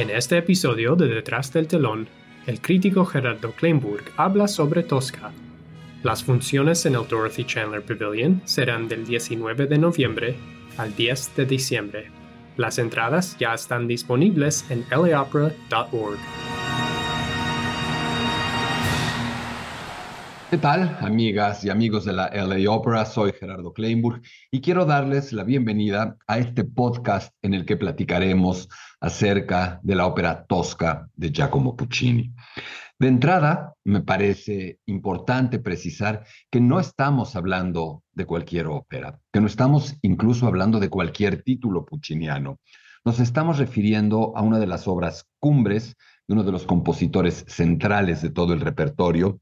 En este episodio de Detrás del telón, el crítico Gerardo Kleinburg habla sobre Tosca. Las funciones en el Dorothy Chandler Pavilion serán del 19 de noviembre al 10 de diciembre. Las entradas ya están disponibles en laopera.org. ¿Qué tal, amigas y amigos de la LA Opera? Soy Gerardo Kleinburg y quiero darles la bienvenida a este podcast en el que platicaremos acerca de la ópera Tosca de Giacomo Puccini. De entrada, me parece importante precisar que no estamos hablando de cualquier ópera, que no estamos incluso hablando de cualquier título pucciniano. Nos estamos refiriendo a una de las obras cumbres de uno de los compositores centrales de todo el repertorio,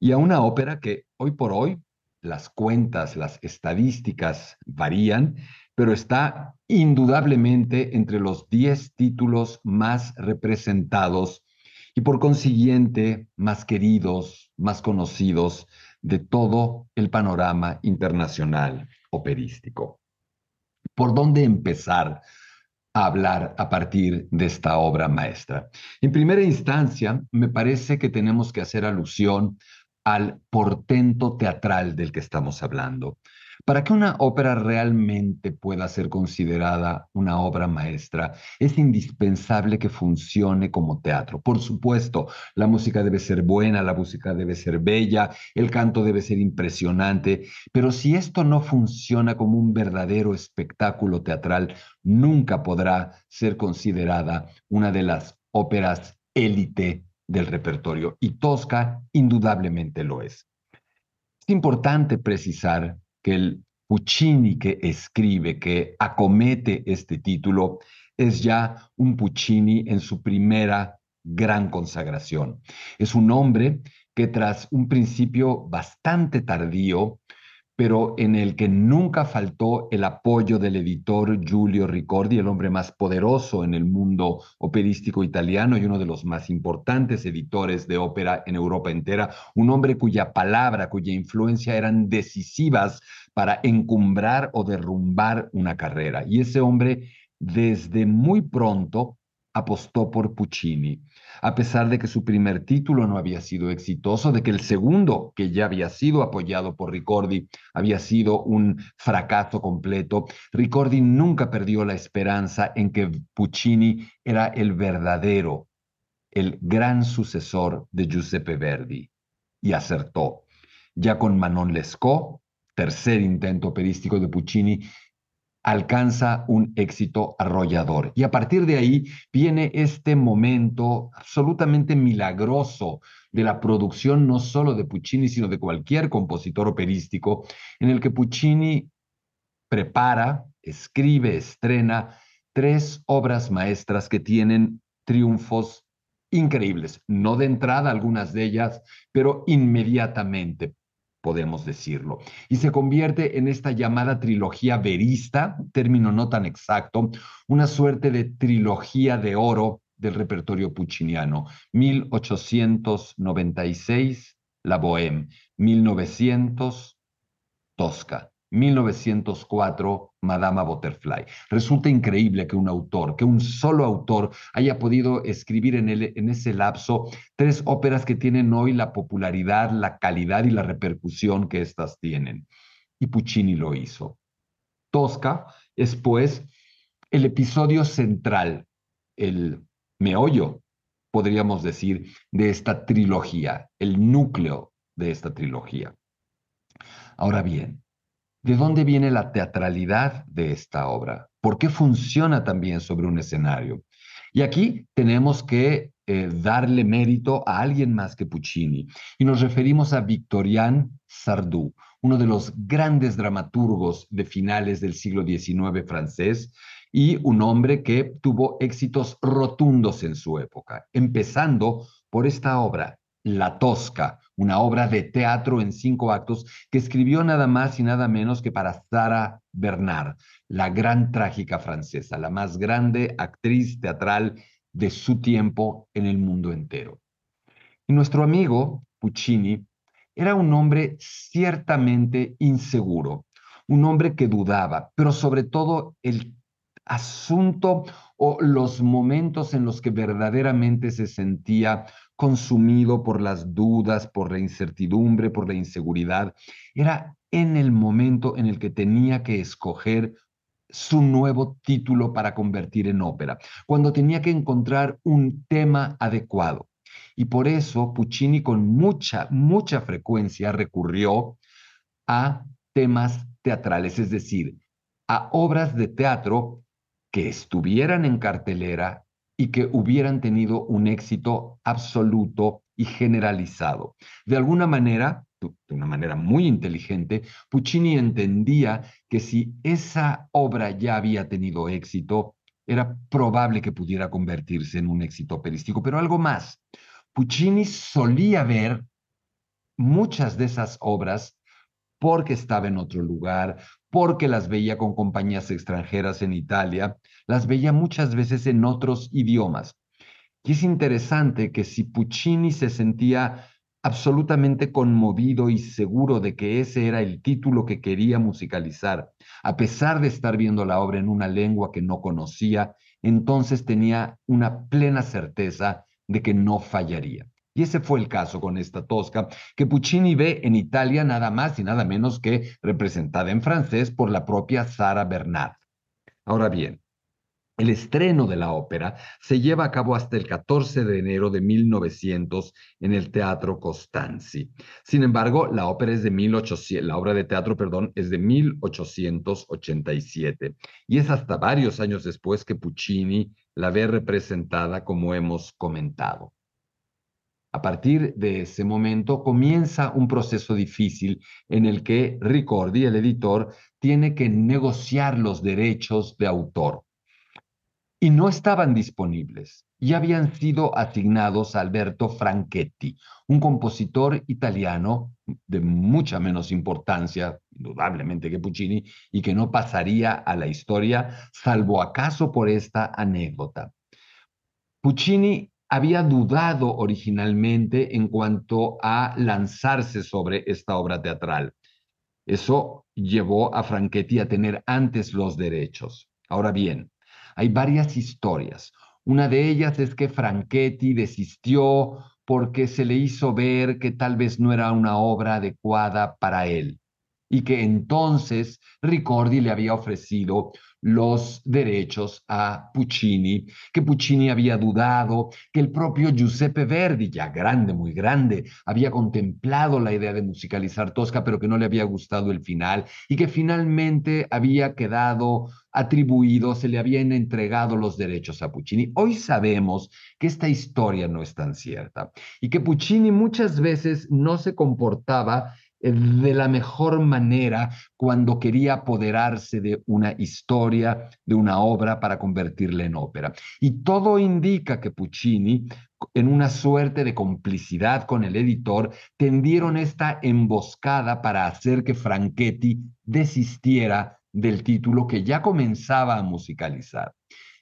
y a una ópera que hoy por hoy las cuentas, las estadísticas varían, pero está indudablemente entre los 10 títulos más representados y por consiguiente más queridos, más conocidos de todo el panorama internacional operístico. ¿Por dónde empezar a hablar a partir de esta obra maestra? En primera instancia, me parece que tenemos que hacer alusión al portento teatral del que estamos hablando. Para que una ópera realmente pueda ser considerada una obra maestra, es indispensable que funcione como teatro. Por supuesto, la música debe ser buena, la música debe ser bella, el canto debe ser impresionante, pero si esto no funciona como un verdadero espectáculo teatral, nunca podrá ser considerada una de las óperas élite del repertorio y Tosca indudablemente lo es. Es importante precisar que el Puccini que escribe, que acomete este título, es ya un Puccini en su primera gran consagración. Es un hombre que tras un principio bastante tardío, pero en el que nunca faltó el apoyo del editor Giulio Ricordi, el hombre más poderoso en el mundo operístico italiano y uno de los más importantes editores de ópera en Europa entera, un hombre cuya palabra, cuya influencia eran decisivas para encumbrar o derrumbar una carrera. Y ese hombre desde muy pronto apostó por Puccini, a pesar de que su primer título no había sido exitoso, de que el segundo, que ya había sido apoyado por Ricordi, había sido un fracaso completo. Ricordi nunca perdió la esperanza en que Puccini era el verdadero, el gran sucesor de Giuseppe Verdi, y acertó. Ya con Manon Lescaut, tercer intento operístico de Puccini, alcanza un éxito arrollador. Y a partir de ahí viene este momento absolutamente milagroso de la producción no solo de Puccini, sino de cualquier compositor operístico, en el que Puccini prepara, escribe, estrena tres obras maestras que tienen triunfos increíbles, no de entrada algunas de ellas, pero inmediatamente podemos decirlo. Y se convierte en esta llamada trilogía verista, término no tan exacto, una suerte de trilogía de oro del repertorio pucciniano. 1896, La Bohème, 1900, Tosca, 1904, Madama Butterfly. Resulta increíble que un autor, que un solo autor haya podido escribir en, en ese lapso tres óperas que tienen hoy la popularidad, la calidad y la repercusión que éstas tienen. Y Puccini lo hizo. Tosca es pues el episodio central, el meollo, podríamos decir, de esta trilogía, el núcleo de esta trilogía. Ahora bien, ¿De dónde viene la teatralidad de esta obra? ¿Por qué funciona también sobre un escenario? Y aquí tenemos que eh, darle mérito a alguien más que Puccini. Y nos referimos a Victorian Sardou, uno de los grandes dramaturgos de finales del siglo XIX francés y un hombre que tuvo éxitos rotundos en su época, empezando por esta obra, La Tosca, una obra de teatro en cinco actos que escribió nada más y nada menos que para Sara Bernard, la gran trágica francesa, la más grande actriz teatral de su tiempo en el mundo entero. Y nuestro amigo Puccini era un hombre ciertamente inseguro, un hombre que dudaba, pero sobre todo el asunto o los momentos en los que verdaderamente se sentía consumido por las dudas, por la incertidumbre, por la inseguridad. Era en el momento en el que tenía que escoger su nuevo título para convertir en ópera, cuando tenía que encontrar un tema adecuado. Y por eso Puccini con mucha, mucha frecuencia recurrió a temas teatrales, es decir, a obras de teatro que estuvieran en cartelera y que hubieran tenido un éxito absoluto y generalizado. De alguna manera, de una manera muy inteligente, Puccini entendía que si esa obra ya había tenido éxito, era probable que pudiera convertirse en un éxito operístico. Pero algo más, Puccini solía ver muchas de esas obras porque estaba en otro lugar, porque las veía con compañías extranjeras en Italia, las veía muchas veces en otros idiomas. Y es interesante que si Puccini se sentía absolutamente conmovido y seguro de que ese era el título que quería musicalizar, a pesar de estar viendo la obra en una lengua que no conocía, entonces tenía una plena certeza de que no fallaría. Y ese fue el caso con esta Tosca, que Puccini ve en Italia nada más y nada menos que representada en francés por la propia Sara Bernard. Ahora bien, el estreno de la ópera se lleva a cabo hasta el 14 de enero de 1900 en el Teatro Costanzi. Sin embargo, la ópera es de 1800, la obra de teatro, perdón, es de 1887 y es hasta varios años después que Puccini la ve representada como hemos comentado. A partir de ese momento comienza un proceso difícil en el que Ricordi, el editor, tiene que negociar los derechos de autor y no estaban disponibles y habían sido asignados a Alberto Franchetti, un compositor italiano de mucha menos importancia, indudablemente que Puccini, y que no pasaría a la historia, salvo acaso por esta anécdota. Puccini había dudado originalmente en cuanto a lanzarse sobre esta obra teatral. Eso llevó a Franchetti a tener antes los derechos. Ahora bien, hay varias historias. Una de ellas es que Franchetti desistió porque se le hizo ver que tal vez no era una obra adecuada para él y que entonces Ricordi le había ofrecido los derechos a Puccini, que Puccini había dudado, que el propio Giuseppe Verdi, ya grande, muy grande, había contemplado la idea de musicalizar Tosca, pero que no le había gustado el final y que finalmente había quedado atribuido, se le habían entregado los derechos a Puccini. Hoy sabemos que esta historia no es tan cierta y que Puccini muchas veces no se comportaba de la mejor manera cuando quería apoderarse de una historia, de una obra para convertirla en ópera. Y todo indica que Puccini, en una suerte de complicidad con el editor, tendieron esta emboscada para hacer que Franchetti desistiera del título que ya comenzaba a musicalizar.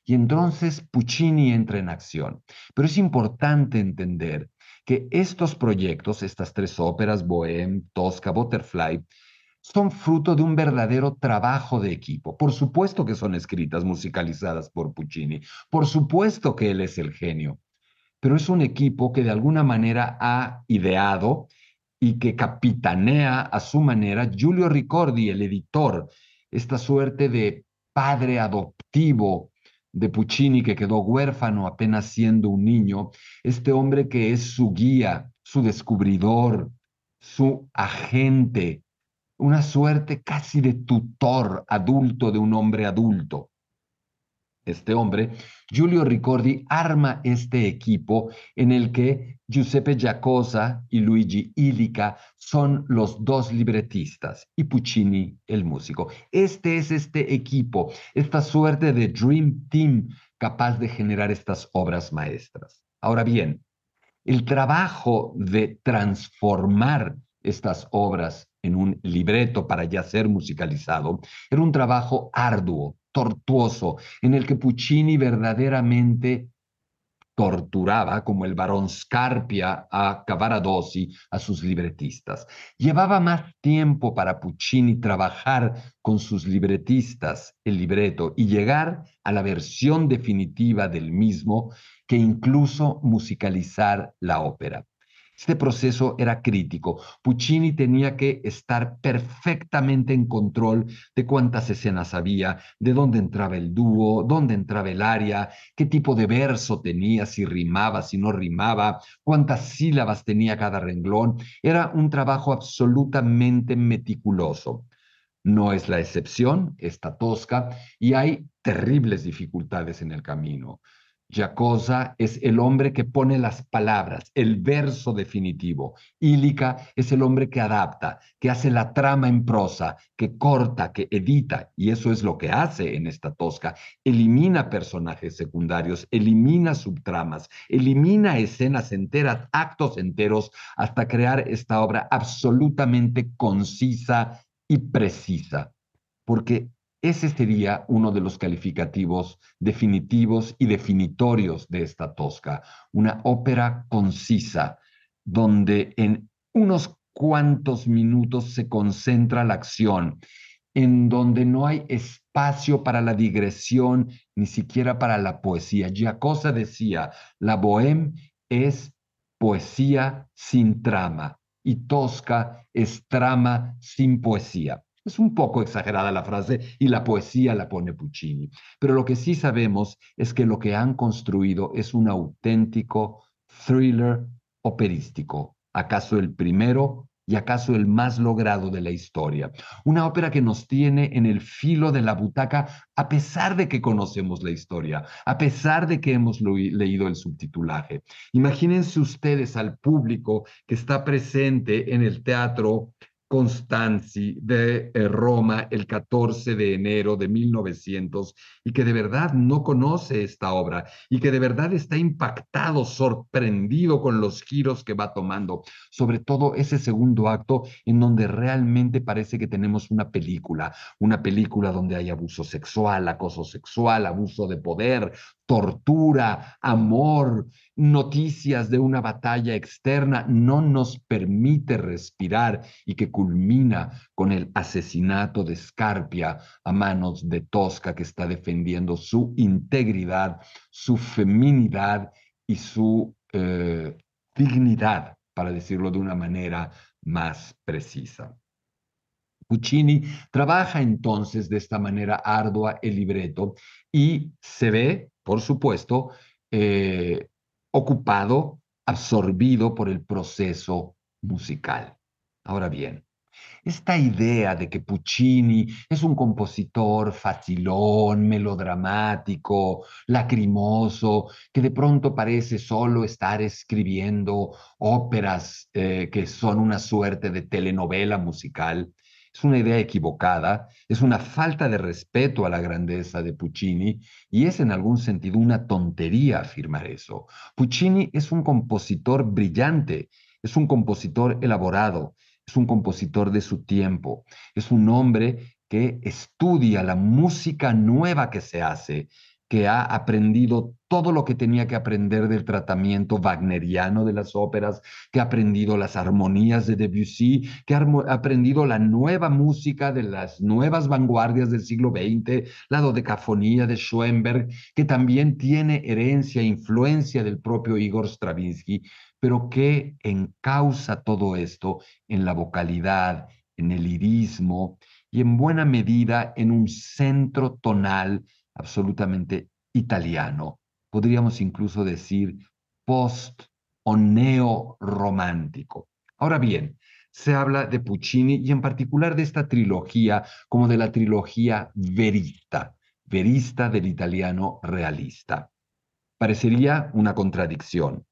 Y entonces Puccini entra en acción. Pero es importante entender que estos proyectos, estas tres óperas, Bohème, Tosca, Butterfly, son fruto de un verdadero trabajo de equipo. Por supuesto que son escritas, musicalizadas por Puccini. Por supuesto que él es el genio. Pero es un equipo que de alguna manera ha ideado y que capitanea a su manera Giulio Ricordi, el editor, esta suerte de padre adoptivo de Puccini que quedó huérfano apenas siendo un niño, este hombre que es su guía, su descubridor, su agente, una suerte casi de tutor adulto de un hombre adulto este hombre, Giulio Ricordi arma este equipo en el que Giuseppe Giacosa y Luigi Illica son los dos libretistas y Puccini el músico. Este es este equipo, esta suerte de Dream Team capaz de generar estas obras maestras. Ahora bien, el trabajo de transformar estas obras en un libreto para ya ser musicalizado era un trabajo arduo, tortuoso, en el que Puccini verdaderamente torturaba como el barón Scarpia a Cavaradossi, a sus libretistas. Llevaba más tiempo para Puccini trabajar con sus libretistas el libreto y llegar a la versión definitiva del mismo que incluso musicalizar la ópera. Este proceso era crítico. Puccini tenía que estar perfectamente en control de cuántas escenas había, de dónde entraba el dúo, dónde entraba el aria, qué tipo de verso tenía, si rimaba, si no rimaba, cuántas sílabas tenía cada renglón. Era un trabajo absolutamente meticuloso. No es la excepción, esta tosca, y hay terribles dificultades en el camino. Giacosa es el hombre que pone las palabras, el verso definitivo. Ílica es el hombre que adapta, que hace la trama en prosa, que corta, que edita, y eso es lo que hace en esta tosca. Elimina personajes secundarios, elimina subtramas, elimina escenas enteras, actos enteros, hasta crear esta obra absolutamente concisa y precisa. Porque ese sería uno de los calificativos definitivos y definitorios de esta tosca, una ópera concisa, donde en unos cuantos minutos se concentra la acción, en donde no hay espacio para la digresión, ni siquiera para la poesía. Giacosa decía, la bohème es poesía sin trama y tosca es trama sin poesía. Es un poco exagerada la frase y la poesía la pone Puccini. Pero lo que sí sabemos es que lo que han construido es un auténtico thriller operístico. ¿Acaso el primero y acaso el más logrado de la historia? Una ópera que nos tiene en el filo de la butaca a pesar de que conocemos la historia, a pesar de que hemos leído el subtitulaje. Imagínense ustedes al público que está presente en el teatro Constanzi de eh, Roma el 14 de enero de 1900 y que de verdad no conoce esta obra y que de verdad está impactado, sorprendido con los giros que va tomando, sobre todo ese segundo acto en donde realmente parece que tenemos una película, una película donde hay abuso sexual, acoso sexual, abuso de poder, tortura, amor, noticias de una batalla externa, no nos permite respirar y que culmina con el asesinato de Scarpia a manos de Tosca, que está defendiendo su integridad, su feminidad y su eh, dignidad, para decirlo de una manera más precisa. Puccini trabaja entonces de esta manera ardua el libreto y se ve por supuesto, eh, ocupado, absorbido por el proceso musical. Ahora bien, esta idea de que Puccini es un compositor facilón, melodramático, lacrimoso, que de pronto parece solo estar escribiendo óperas eh, que son una suerte de telenovela musical, es una idea equivocada, es una falta de respeto a la grandeza de Puccini y es en algún sentido una tontería afirmar eso. Puccini es un compositor brillante, es un compositor elaborado, es un compositor de su tiempo, es un hombre que estudia la música nueva que se hace, que ha aprendido todo lo que tenía que aprender del tratamiento wagneriano de las óperas, que ha aprendido las armonías de Debussy, que ha aprendido la nueva música de las nuevas vanguardias del siglo XX, la dodecafonía de Schoenberg, que también tiene herencia e influencia del propio Igor Stravinsky, pero que encausa todo esto en la vocalidad, en el lirismo y en buena medida en un centro tonal absolutamente italiano, podríamos incluso decir post o neo-romántico. Ahora bien, se habla de Puccini y en particular de esta trilogía como de la trilogía verista, verista del italiano realista. Parecería una contradicción.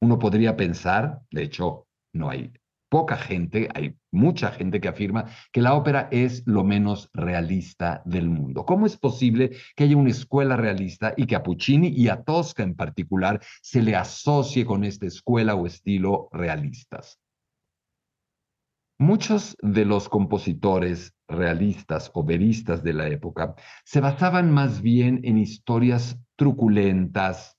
Uno podría pensar, de hecho, no hay poca gente, hay mucha gente que afirma que la ópera es lo menos realista del mundo. ¿Cómo es posible que haya una escuela realista y que a Puccini y a Tosca en particular se le asocie con esta escuela o estilo realistas? Muchos de los compositores realistas o veristas de la época se basaban más bien en historias truculentas,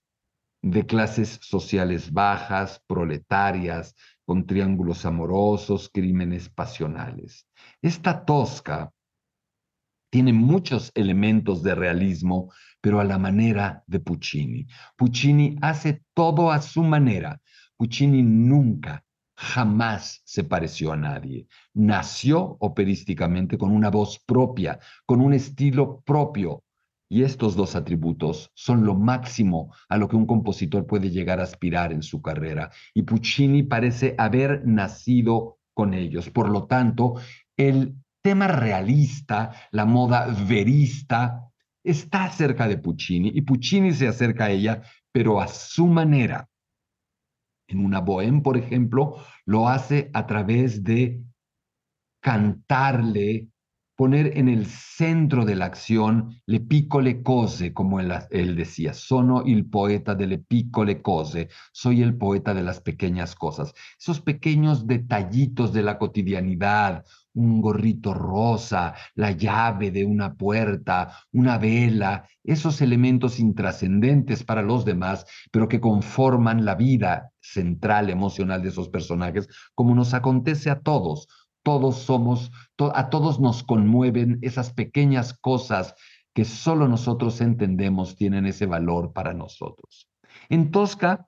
de clases sociales bajas, proletarias, con triángulos amorosos, crímenes pasionales. Esta Tosca tiene muchos elementos de realismo, pero a la manera de Puccini. Puccini hace todo a su manera. Puccini nunca, jamás se pareció a nadie. Nació operísticamente con una voz propia, con un estilo propio. Y estos dos atributos son lo máximo a lo que un compositor puede llegar a aspirar en su carrera. Y Puccini parece haber nacido con ellos. Por lo tanto, el tema realista, la moda verista, está cerca de Puccini y Puccini se acerca a ella, pero a su manera. En una bohème, por ejemplo, lo hace a través de cantarle poner en el centro de la acción le piccole cose, como él, decía, sono il poeta delle piccole cose, soy el poeta de las pequeñas cosas, esos pequeños detallitos de la cotidianidad, un gorrito rosa, la llave de una puerta, una vela, esos elementos intrascendentes para los demás, pero que conforman la vida central emocional de esos personajes, como nos acontece a todos todos somos, a todos nos conmueven esas pequeñas cosas que solo nosotros entendemos tienen ese valor para nosotros. En Tosca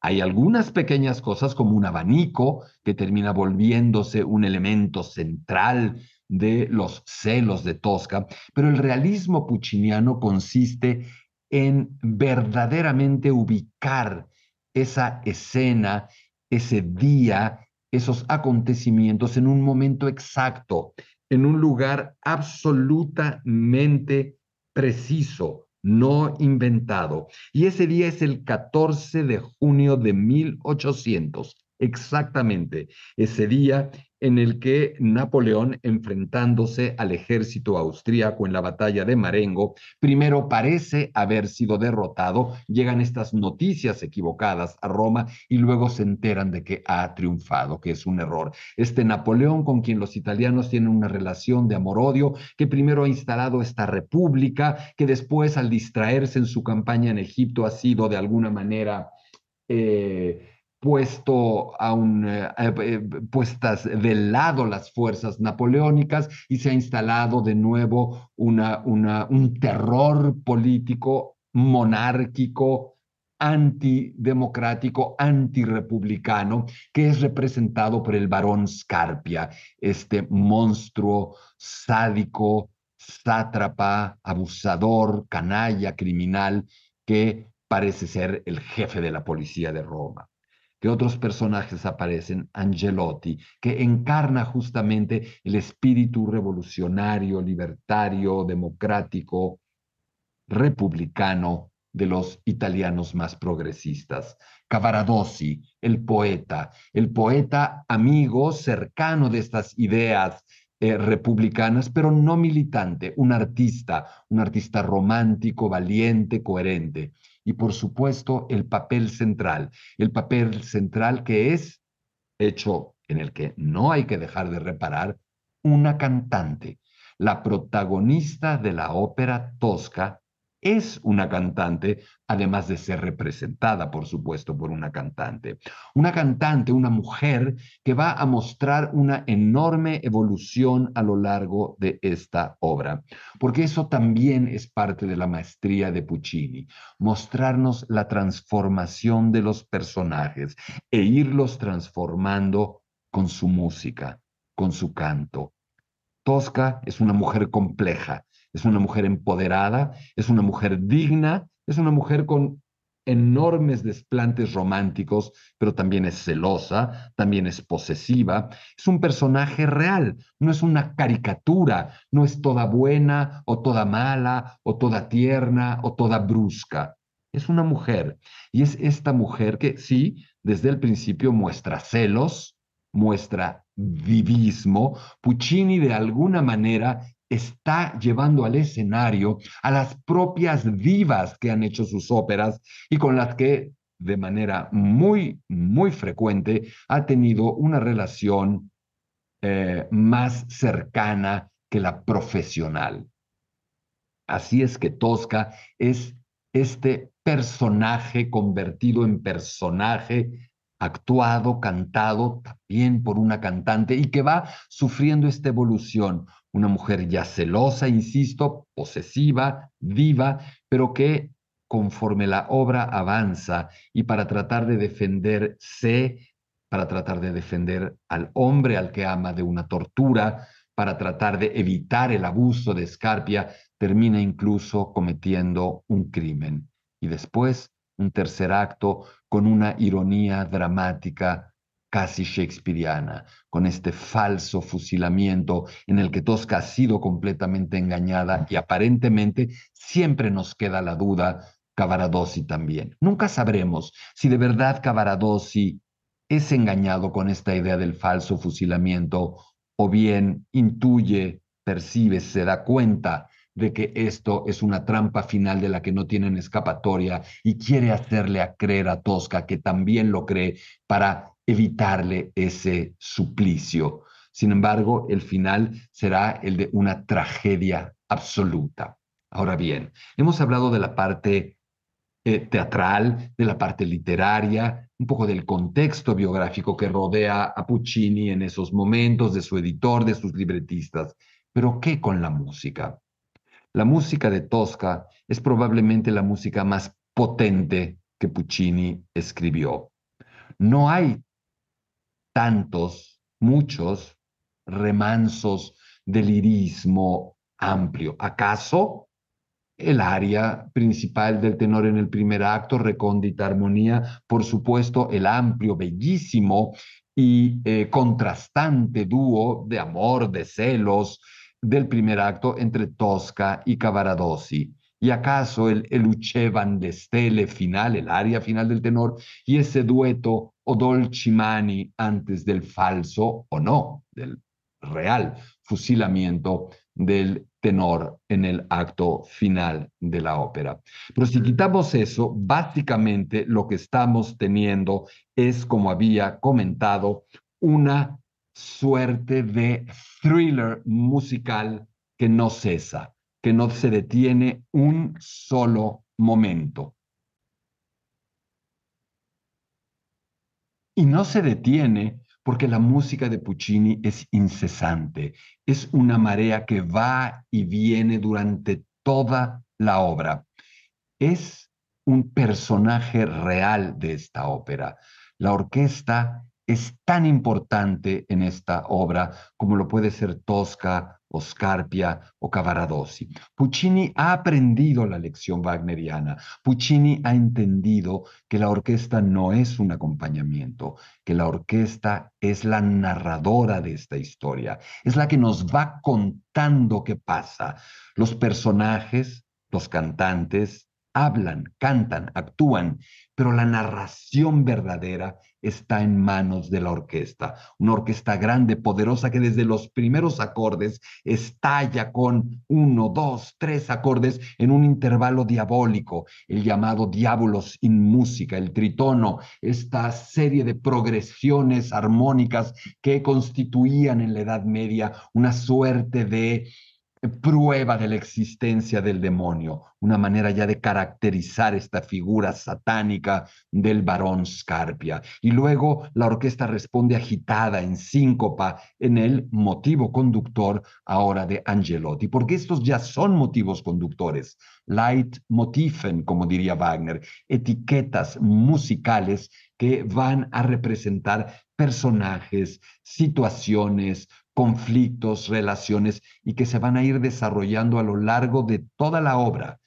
hay algunas pequeñas cosas como un abanico que termina volviéndose un elemento central de los celos de Tosca, pero el realismo pucciniano consiste en verdaderamente ubicar esa escena, ese día, esos acontecimientos en un momento exacto, en un lugar absolutamente preciso, no inventado. Y ese día es el 14 de junio de 1800, exactamente. Ese día en el que Napoleón, enfrentándose al ejército austríaco en la batalla de Marengo, primero parece haber sido derrotado, llegan estas noticias equivocadas a Roma y luego se enteran de que ha triunfado, que es un error. Este Napoleón, con quien los italianos tienen una relación de amor-odio, que primero ha instalado esta república, que después al distraerse en su campaña en Egipto ha sido de alguna manera... Eh, puesto a un, eh, eh, eh, puestas de lado las fuerzas napoleónicas y se ha instalado de nuevo una, una, un terror político monárquico, antidemocrático, antirepublicano, que es representado por el barón Scarpia, este monstruo sádico, sátrapa, abusador, canalla, criminal, que parece ser el jefe de la policía de Roma que otros personajes aparecen, Angelotti, que encarna justamente el espíritu revolucionario, libertario, democrático, republicano de los italianos más progresistas. Cavaradossi, el poeta, el poeta amigo cercano de estas ideas eh, republicanas, pero no militante, un artista, un artista romántico, valiente, coherente y por supuesto el papel central, el papel central que es hecho en el que no hay que dejar de reparar, una cantante, la protagonista de la ópera tosca es una cantante, además de ser representada, por supuesto, por una cantante. Una cantante, una mujer que va a mostrar una enorme evolución a lo largo de esta obra, porque eso también es parte de la maestría de Puccini, mostrarnos la transformación de los personajes e irlos transformando con su música, con su canto. Tosca es una mujer compleja, es una mujer empoderada, es una mujer digna, es una mujer con enormes desplantes románticos, pero también es celosa, también es posesiva. Es un personaje real, no es una caricatura, no es toda buena o toda mala o toda tierna o toda brusca. Es una mujer y es esta mujer que sí, desde el principio muestra celos, muestra divismo. Puccini de alguna manera está llevando al escenario a las propias divas que han hecho sus óperas y con las que de manera muy, muy frecuente ha tenido una relación eh, más cercana que la profesional. Así es que Tosca es este personaje convertido en personaje, actuado, cantado también por una cantante y que va sufriendo esta evolución. Una mujer ya celosa, insisto, posesiva, viva, pero que conforme la obra avanza y para tratar de defenderse, para tratar de defender al hombre al que ama de una tortura, para tratar de evitar el abuso de Scarpia, termina incluso cometiendo un crimen. Y después un tercer acto con una ironía dramática casi shakespeariana, con este falso fusilamiento en el que Tosca ha sido completamente engañada y aparentemente siempre nos queda la duda, Cavaradossi también. Nunca sabremos si de verdad Cavaradossi es engañado con esta idea del falso fusilamiento o bien intuye, percibe, se da cuenta de que esto es una trampa final de la que no tienen escapatoria y quiere hacerle creer a Tosca que también lo cree para evitarle ese suplicio. Sin embargo, el final será el de una tragedia absoluta. Ahora bien, hemos hablado de la parte eh, teatral, de la parte literaria, un poco del contexto biográfico que rodea a Puccini en esos momentos, de su editor, de sus libretistas. Pero ¿qué con la música? La música de Tosca es probablemente la música más potente que Puccini escribió. No hay tantos, muchos remansos de lirismo amplio. ¿Acaso el área principal del tenor en el primer acto, recóndita armonía, por supuesto, el amplio, bellísimo y eh, contrastante dúo de amor, de celos, del primer acto entre Tosca y Cavaradossi. ¿Y acaso el, el de Stelle final, el aria final del tenor, y ese dueto o dolcimani antes del falso o no, del real fusilamiento del tenor en el acto final de la ópera. Pero si quitamos eso, básicamente lo que estamos teniendo es, como había comentado, una suerte de thriller musical que no cesa, que no se detiene un solo momento. Y no se detiene porque la música de Puccini es incesante, es una marea que va y viene durante toda la obra. Es un personaje real de esta ópera. La orquesta es tan importante en esta obra como lo puede ser Tosca o Scarpia o Cavaradossi. Puccini ha aprendido la lección wagneriana. Puccini ha entendido que la orquesta no es un acompañamiento, que la orquesta es la narradora de esta historia, es la que nos va contando qué pasa. Los personajes, los cantantes, hablan, cantan, actúan, pero la narración verdadera está en manos de la orquesta. Una orquesta grande, poderosa, que desde los primeros acordes estalla con uno, dos, tres acordes en un intervalo diabólico, el llamado diabolos in música, el tritono, esta serie de progresiones armónicas que constituían en la Edad Media una suerte de prueba de la existencia del demonio, una manera ya de caracterizar esta figura satánica del varón Scarpia. Y luego la orquesta responde agitada, en síncopa, en el motivo conductor ahora de Angelotti, porque estos ya son motivos conductores, Leitmotiven, como diría Wagner, etiquetas musicales que van a representar personajes, situaciones, conflictos, relaciones y que se van a ir desarrollando a lo largo de toda la obra,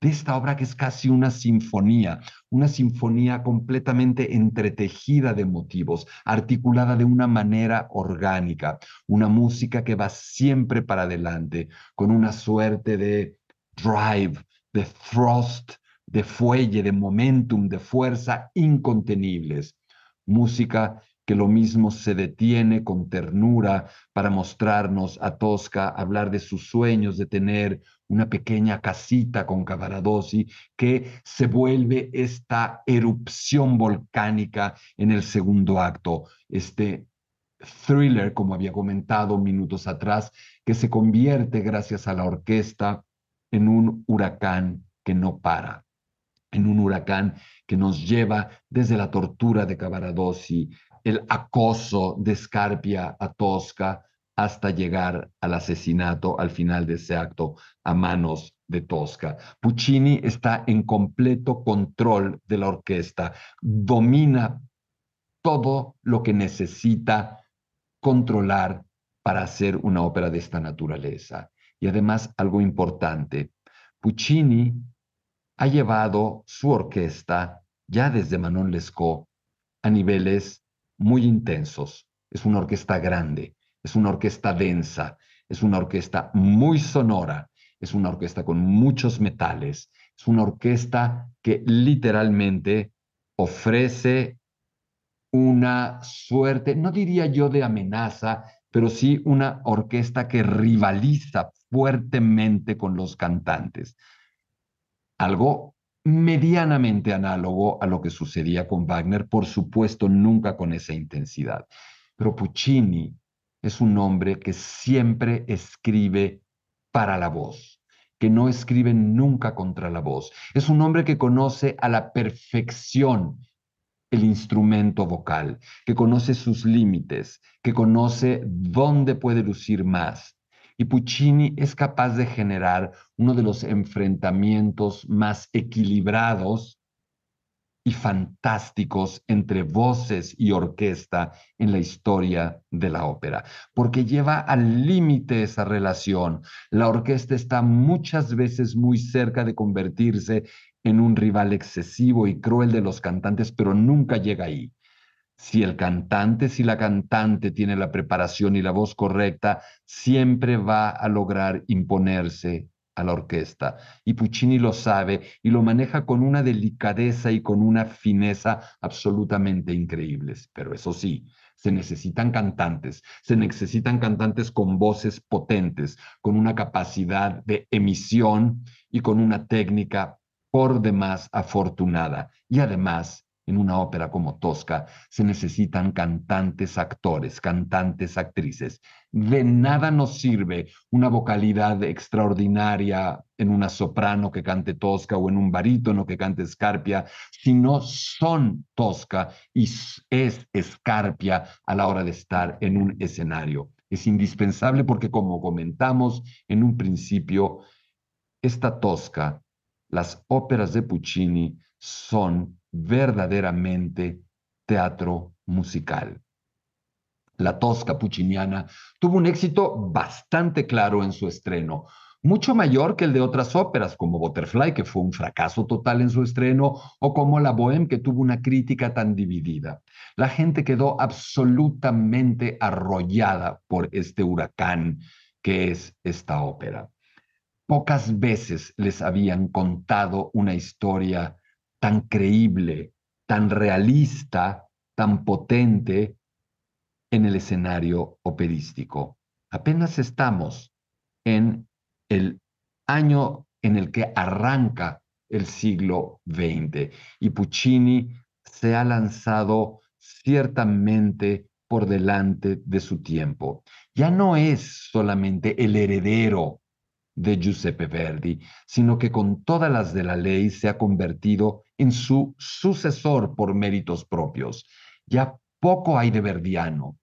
de esta obra que es casi una sinfonía, una sinfonía completamente entretejida de motivos, articulada de una manera orgánica, una música que va siempre para adelante, con una suerte de drive, de thrust, de fuelle, de momentum, de fuerza incontenibles. Música que lo mismo se detiene con ternura para mostrarnos a Tosca, hablar de sus sueños de tener una pequeña casita con Cavaradossi, que se vuelve esta erupción volcánica en el segundo acto, este thriller, como había comentado minutos atrás, que se convierte gracias a la orquesta en un huracán que no para. en un huracán que nos lleva desde la tortura de Cavaradossi, el acoso de Scarpia a Tosca, hasta llegar al asesinato al final de ese acto a manos de Tosca. Puccini está en completo control de la orquesta, domina todo lo que necesita controlar para hacer una ópera de esta naturaleza. Y además, algo importante, Puccini ha llevado su orquesta ya desde Manon Lescaut a niveles muy intensos. Es una orquesta grande, es una orquesta densa, es una orquesta muy sonora, es una orquesta con muchos metales, es una orquesta que literalmente ofrece una suerte, no diría yo de amenaza, pero sí una orquesta que rivaliza fuertemente con los cantantes. Algo medianamente análogo a lo que sucedía con Wagner, por supuesto nunca con esa intensidad. Pero Puccini es un hombre que siempre escribe para la voz, que no escribe nunca contra la voz. Es un hombre que conoce a la perfección el instrumento vocal, que conoce sus límites, que conoce dónde puede lucir más. Y Puccini es capaz de generar uno de los enfrentamientos más equilibrados y fantásticos entre voces y orquesta en la historia de la ópera, porque lleva al límite esa relación. La orquesta está muchas veces muy cerca de convertirse en un rival excesivo y cruel de los cantantes, pero nunca llega ahí. Si el cantante, si la cantante tiene la preparación y la voz correcta, siempre va a lograr imponerse a la orquesta. Y Puccini lo sabe y lo maneja con una delicadeza y con una fineza absolutamente increíbles. Pero eso sí, se necesitan cantantes, se necesitan cantantes con voces potentes, con una capacidad de emisión y con una técnica por demás afortunada. Y además, en una ópera como Tosca se necesitan cantantes actores, cantantes actrices. De nada nos sirve una vocalidad extraordinaria en una soprano que cante Tosca o en un barítono que cante Scarpia, si no son Tosca y es Scarpia a la hora de estar en un escenario. Es indispensable porque, como comentamos en un principio, esta Tosca, las óperas de Puccini son verdaderamente teatro musical. La Tosca pucciniana tuvo un éxito bastante claro en su estreno, mucho mayor que el de otras óperas como Butterfly, que fue un fracaso total en su estreno, o como La Bohème, que tuvo una crítica tan dividida. La gente quedó absolutamente arrollada por este huracán que es esta ópera. Pocas veces les habían contado una historia tan creíble, tan realista, tan potente en el escenario operístico. Apenas estamos en el año en el que arranca el siglo XX y Puccini se ha lanzado ciertamente por delante de su tiempo. Ya no es solamente el heredero de Giuseppe Verdi, sino que con todas las de la ley se ha convertido en su sucesor por méritos propios. Ya poco hay de verdiano,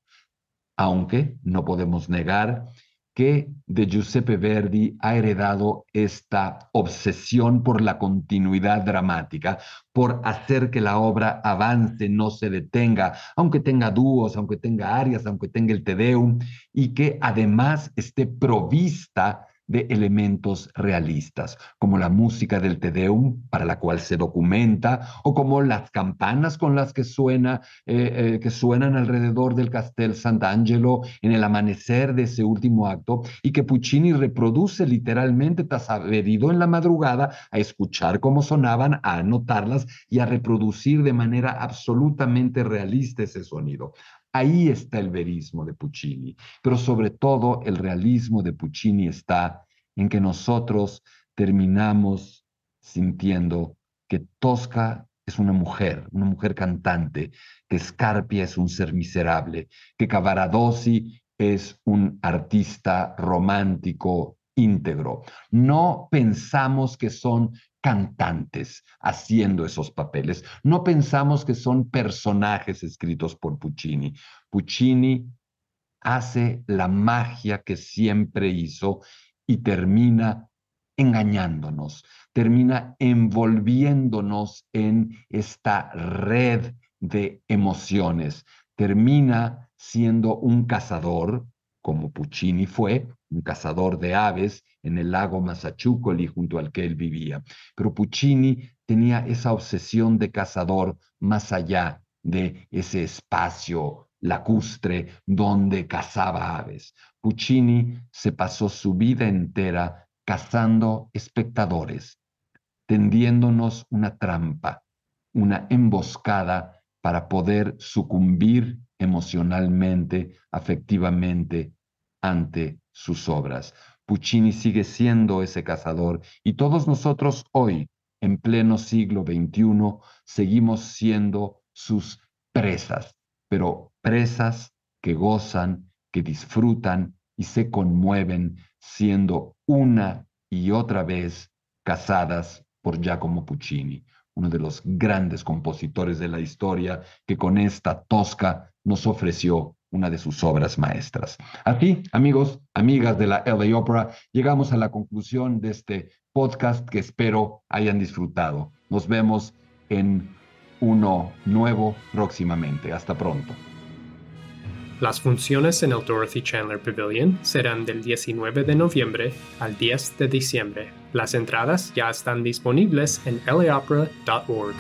aunque no podemos negar que de Giuseppe Verdi ha heredado esta obsesión por la continuidad dramática, por hacer que la obra avance, no se detenga, aunque tenga dúos, aunque tenga arias, aunque tenga el Te Deum, y que además esté provista de elementos realistas, como la música del Te Deum, para la cual se documenta, o como las campanas con las que, suena, eh, eh, que suenan alrededor del Castel Sant'Angelo en el amanecer de ese último acto, y que Puccini reproduce literalmente tras haber ido en la madrugada a escuchar cómo sonaban, a anotarlas y a reproducir de manera absolutamente realista ese sonido. Ahí está el verismo de Puccini, pero sobre todo el realismo de Puccini está en que nosotros terminamos sintiendo que Tosca es una mujer, una mujer cantante, que Scarpia es un ser miserable, que Cavaradossi es un artista romántico íntegro. No pensamos que son cantantes haciendo esos papeles. No pensamos que son personajes escritos por Puccini. Puccini hace la magia que siempre hizo y termina engañándonos, termina envolviéndonos en esta red de emociones, termina siendo un cazador, como Puccini fue, un cazador de aves en el lago Massachucoli junto al que él vivía. Pero Puccini tenía esa obsesión de cazador más allá de ese espacio lacustre donde cazaba aves. Puccini se pasó su vida entera cazando espectadores, tendiéndonos una trampa, una emboscada para poder sucumbir emocionalmente, afectivamente ante sus obras. Puccini sigue siendo ese cazador y todos nosotros hoy, en pleno siglo XXI, seguimos siendo sus presas, pero presas que gozan, que disfrutan y se conmueven siendo una y otra vez cazadas por Giacomo Puccini, uno de los grandes compositores de la historia que con esta tosca nos ofreció una de sus obras maestras. Así, amigos, amigas de la LA Opera, llegamos a la conclusión de este podcast que espero hayan disfrutado. Nos vemos en uno nuevo próximamente. Hasta pronto. Las funciones en el Dorothy Chandler Pavilion serán del 19 de noviembre al 10 de diciembre. Las entradas ya están disponibles en laopera.org.